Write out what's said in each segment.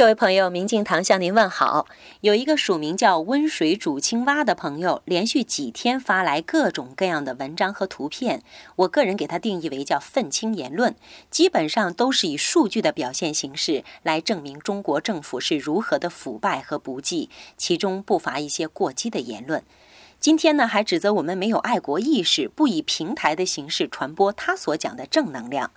各位朋友，明镜堂向您问好。有一个署名叫“温水煮青蛙”的朋友，连续几天发来各种各样的文章和图片，我个人给他定义为叫“愤青言论”，基本上都是以数据的表现形式来证明中国政府是如何的腐败和不济，其中不乏一些过激的言论。今天呢，还指责我们没有爱国意识，不以平台的形式传播他所讲的正能量。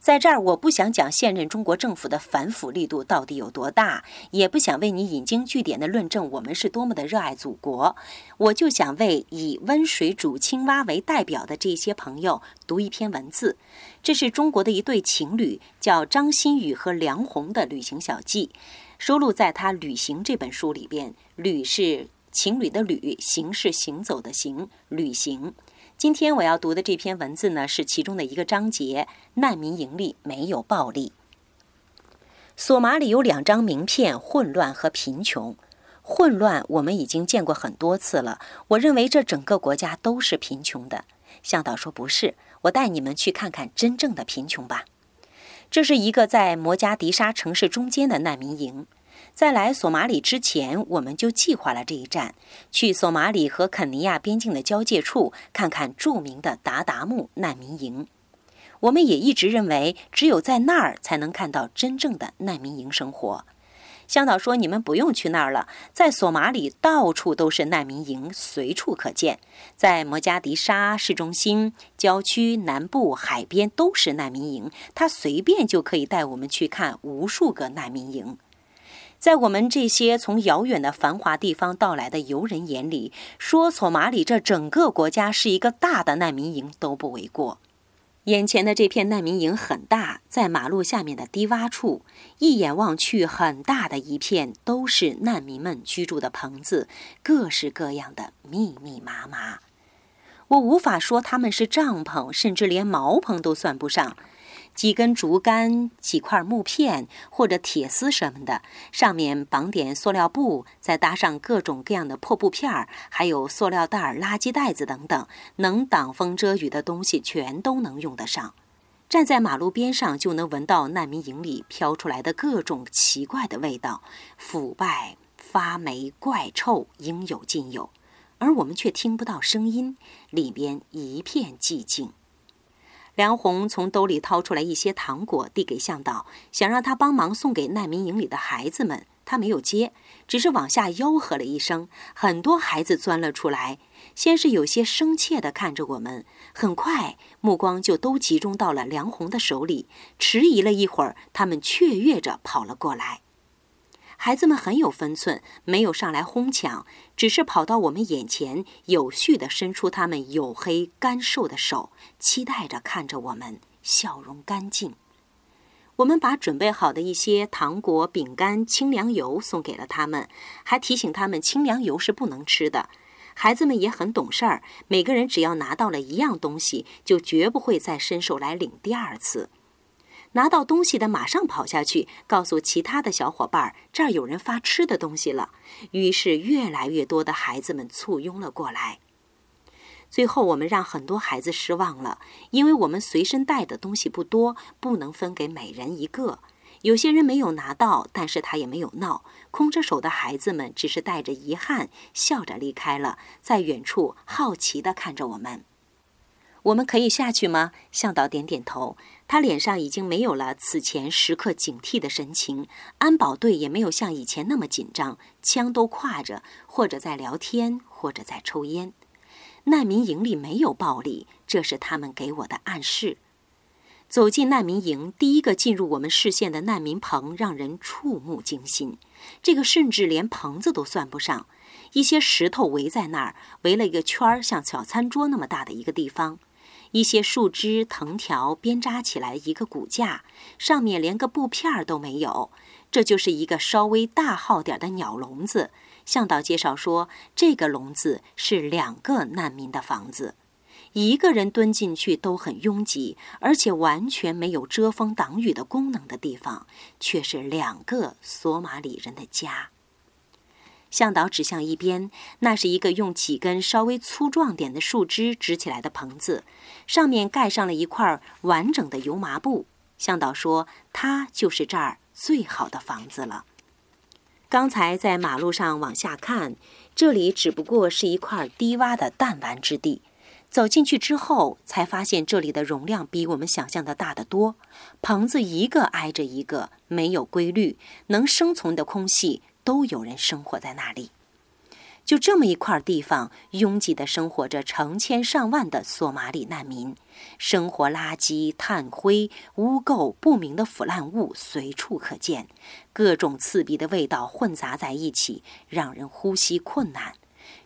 在这儿，我不想讲现任中国政府的反腐力度到底有多大，也不想为你引经据典的论证我们是多么的热爱祖国。我就想为以温水煮青蛙为代表的这些朋友读一篇文字。这是中国的一对情侣，叫张馨予和梁红的旅行小记，收录在他《旅行》这本书里边。旅是情侣的旅，行是行走的行，旅行。今天我要读的这篇文字呢，是其中的一个章节。难民营里没有暴力。索马里有两张名片：混乱和贫穷。混乱我们已经见过很多次了，我认为这整个国家都是贫穷的。向导说不是，我带你们去看看真正的贫穷吧。这是一个在摩加迪沙城市中间的难民营。在来索马里之前，我们就计划了这一站，去索马里和肯尼亚边境的交界处看看著名的达达木难民营。我们也一直认为，只有在那儿才能看到真正的难民营生活。向导说：“你们不用去那儿了，在索马里到处都是难民营，随处可见。在摩加迪沙市中心、郊区、南部、海边都是难民营，他随便就可以带我们去看无数个难民营。”在我们这些从遥远的繁华地方到来的游人眼里，说索马里这整个国家是一个大的难民营都不为过。眼前的这片难民营很大，在马路下面的低洼处，一眼望去，很大的一片都是难民们居住的棚子，各式各样的，密密麻麻。我无法说他们是帐篷，甚至连毛棚都算不上。几根竹竿、几块木片或者铁丝什么的，上面绑点塑料布，再搭上各种各样的破布片儿，还有塑料袋、垃圾袋子等等，能挡风遮雨的东西全都能用得上。站在马路边上，就能闻到难民营里飘出来的各种奇怪的味道，腐败、发霉、怪臭，应有尽有。而我们却听不到声音，里边一片寂静。梁红从兜里掏出来一些糖果，递给向导，想让他帮忙送给难民营里的孩子们。他没有接，只是往下吆喝了一声。很多孩子钻了出来，先是有些生怯地看着我们，很快目光就都集中到了梁红的手里。迟疑了一会儿，他们雀跃着跑了过来。孩子们很有分寸，没有上来哄抢，只是跑到我们眼前，有序地伸出他们黝黑干瘦的手，期待着看着我们，笑容干净。我们把准备好的一些糖果、饼干、清凉油送给了他们，还提醒他们清凉油是不能吃的。孩子们也很懂事儿，每个人只要拿到了一样东西，就绝不会再伸手来领第二次。拿到东西的马上跑下去，告诉其他的小伙伴这儿有人发吃的东西了。于是，越来越多的孩子们簇拥了过来。最后，我们让很多孩子失望了，因为我们随身带的东西不多，不能分给每人一个。有些人没有拿到，但是他也没有闹。空着手的孩子们只是带着遗憾，笑着离开了，在远处好奇地看着我们。我们可以下去吗？向导点点头。他脸上已经没有了此前时刻警惕的神情。安保队也没有像以前那么紧张，枪都挎着，或者在聊天，或者在抽烟。难民营里没有暴力，这是他们给我的暗示。走进难民营，第一个进入我们视线的难民棚让人触目惊心。这个甚至连棚子都算不上。一些石头围在那儿，围了一个圈儿，像小餐桌那么大的一个地方。一些树枝、藤条编扎起来一个骨架，上面连个布片儿都没有。这就是一个稍微大号点的鸟笼子。向导介绍说，这个笼子是两个难民的房子，一个人蹲进去都很拥挤，而且完全没有遮风挡雨的功能的地方，却是两个索马里人的家。向导指向一边，那是一个用几根稍微粗壮点的树枝支起来的棚子，上面盖上了一块完整的油麻布。向导说：“它就是这儿最好的房子了。”刚才在马路上往下看，这里只不过是一块低洼的弹丸之地。走进去之后，才发现这里的容量比我们想象的大得多。棚子一个挨着一个，没有规律，能生存的空隙都有人生活在那里。就这么一块地方，拥挤的生活着成千上万的索马里难民，生活垃圾、炭灰、污垢、不明的腐烂物随处可见，各种刺鼻的味道混杂在一起，让人呼吸困难。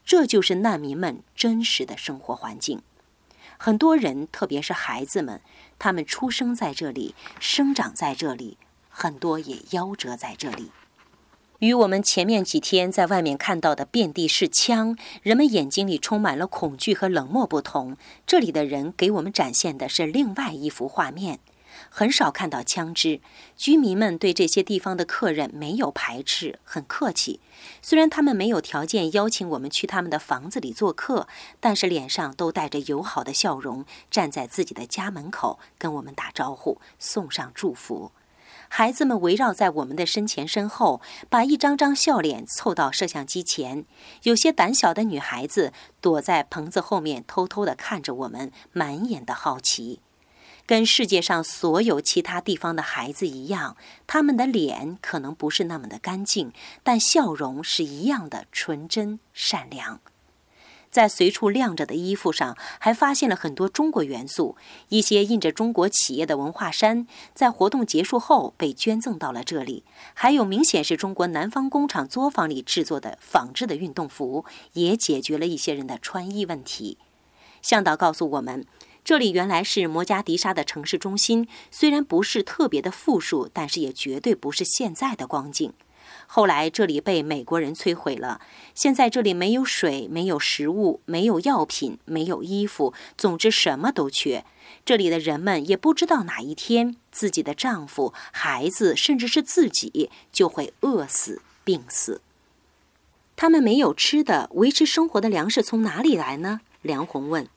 这就是难民们真实的生活环境。很多人，特别是孩子们，他们出生在这里，生长在这里，很多也夭折在这里。与我们前面几天在外面看到的遍地是枪，人们眼睛里充满了恐惧和冷漠不同，这里的人给我们展现的是另外一幅画面。很少看到枪支，居民们对这些地方的客人没有排斥，很客气。虽然他们没有条件邀请我们去他们的房子里做客，但是脸上都带着友好的笑容，站在自己的家门口跟我们打招呼，送上祝福。孩子们围绕在我们的身前身后，把一张张笑脸凑到摄像机前。有些胆小的女孩子躲在棚子后面，偷偷地看着我们，满眼的好奇。跟世界上所有其他地方的孩子一样，他们的脸可能不是那么的干净，但笑容是一样的纯真善良。在随处晾着的衣服上，还发现了很多中国元素，一些印着中国企业的文化衫，在活动结束后被捐赠到了这里。还有明显是中国南方工厂作坊里制作的仿制的运动服，也解决了一些人的穿衣问题。向导告诉我们。这里原来是摩加迪沙的城市中心，虽然不是特别的富庶，但是也绝对不是现在的光景。后来这里被美国人摧毁了，现在这里没有水，没有食物，没有药品，没有衣服，总之什么都缺。这里的人们也不知道哪一天自己的丈夫、孩子，甚至是自己就会饿死、病死。他们没有吃的，维持生活的粮食从哪里来呢？梁红问。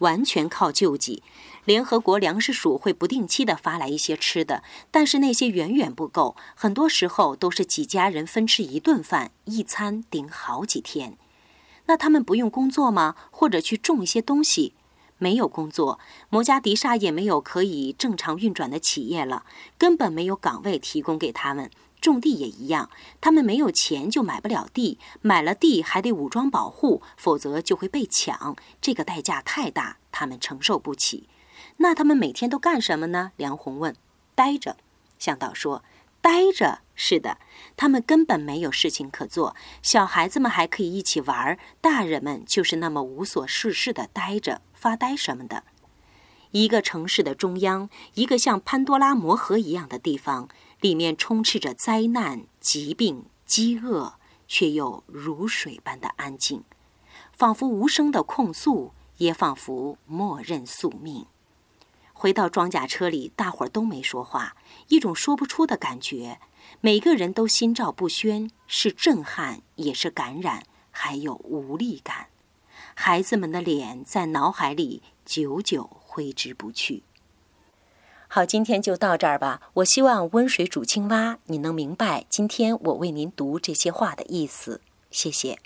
完全靠救济，联合国粮食署会不定期的发来一些吃的，但是那些远远不够，很多时候都是几家人分吃一顿饭，一餐顶好几天。那他们不用工作吗？或者去种一些东西？没有工作，摩加迪沙也没有可以正常运转的企业了，根本没有岗位提供给他们。种地也一样，他们没有钱就买不了地，买了地还得武装保护，否则就会被抢，这个代价太大，他们承受不起。那他们每天都干什么呢？梁红问。呆着，向导说。呆着，是的，他们根本没有事情可做。小孩子们还可以一起玩，大人们就是那么无所事事的呆着，发呆什么的。一个城市的中央，一个像潘多拉魔盒一样的地方。里面充斥着灾难、疾病、饥饿，却又如水般的安静，仿佛无声的控诉，也仿佛默认宿命。回到装甲车里，大伙儿都没说话，一种说不出的感觉。每个人都心照不宣，是震撼，也是感染，还有无力感。孩子们的脸在脑海里久久挥之不去。好，今天就到这儿吧。我希望温水煮青蛙，你能明白今天我为您读这些话的意思。谢谢。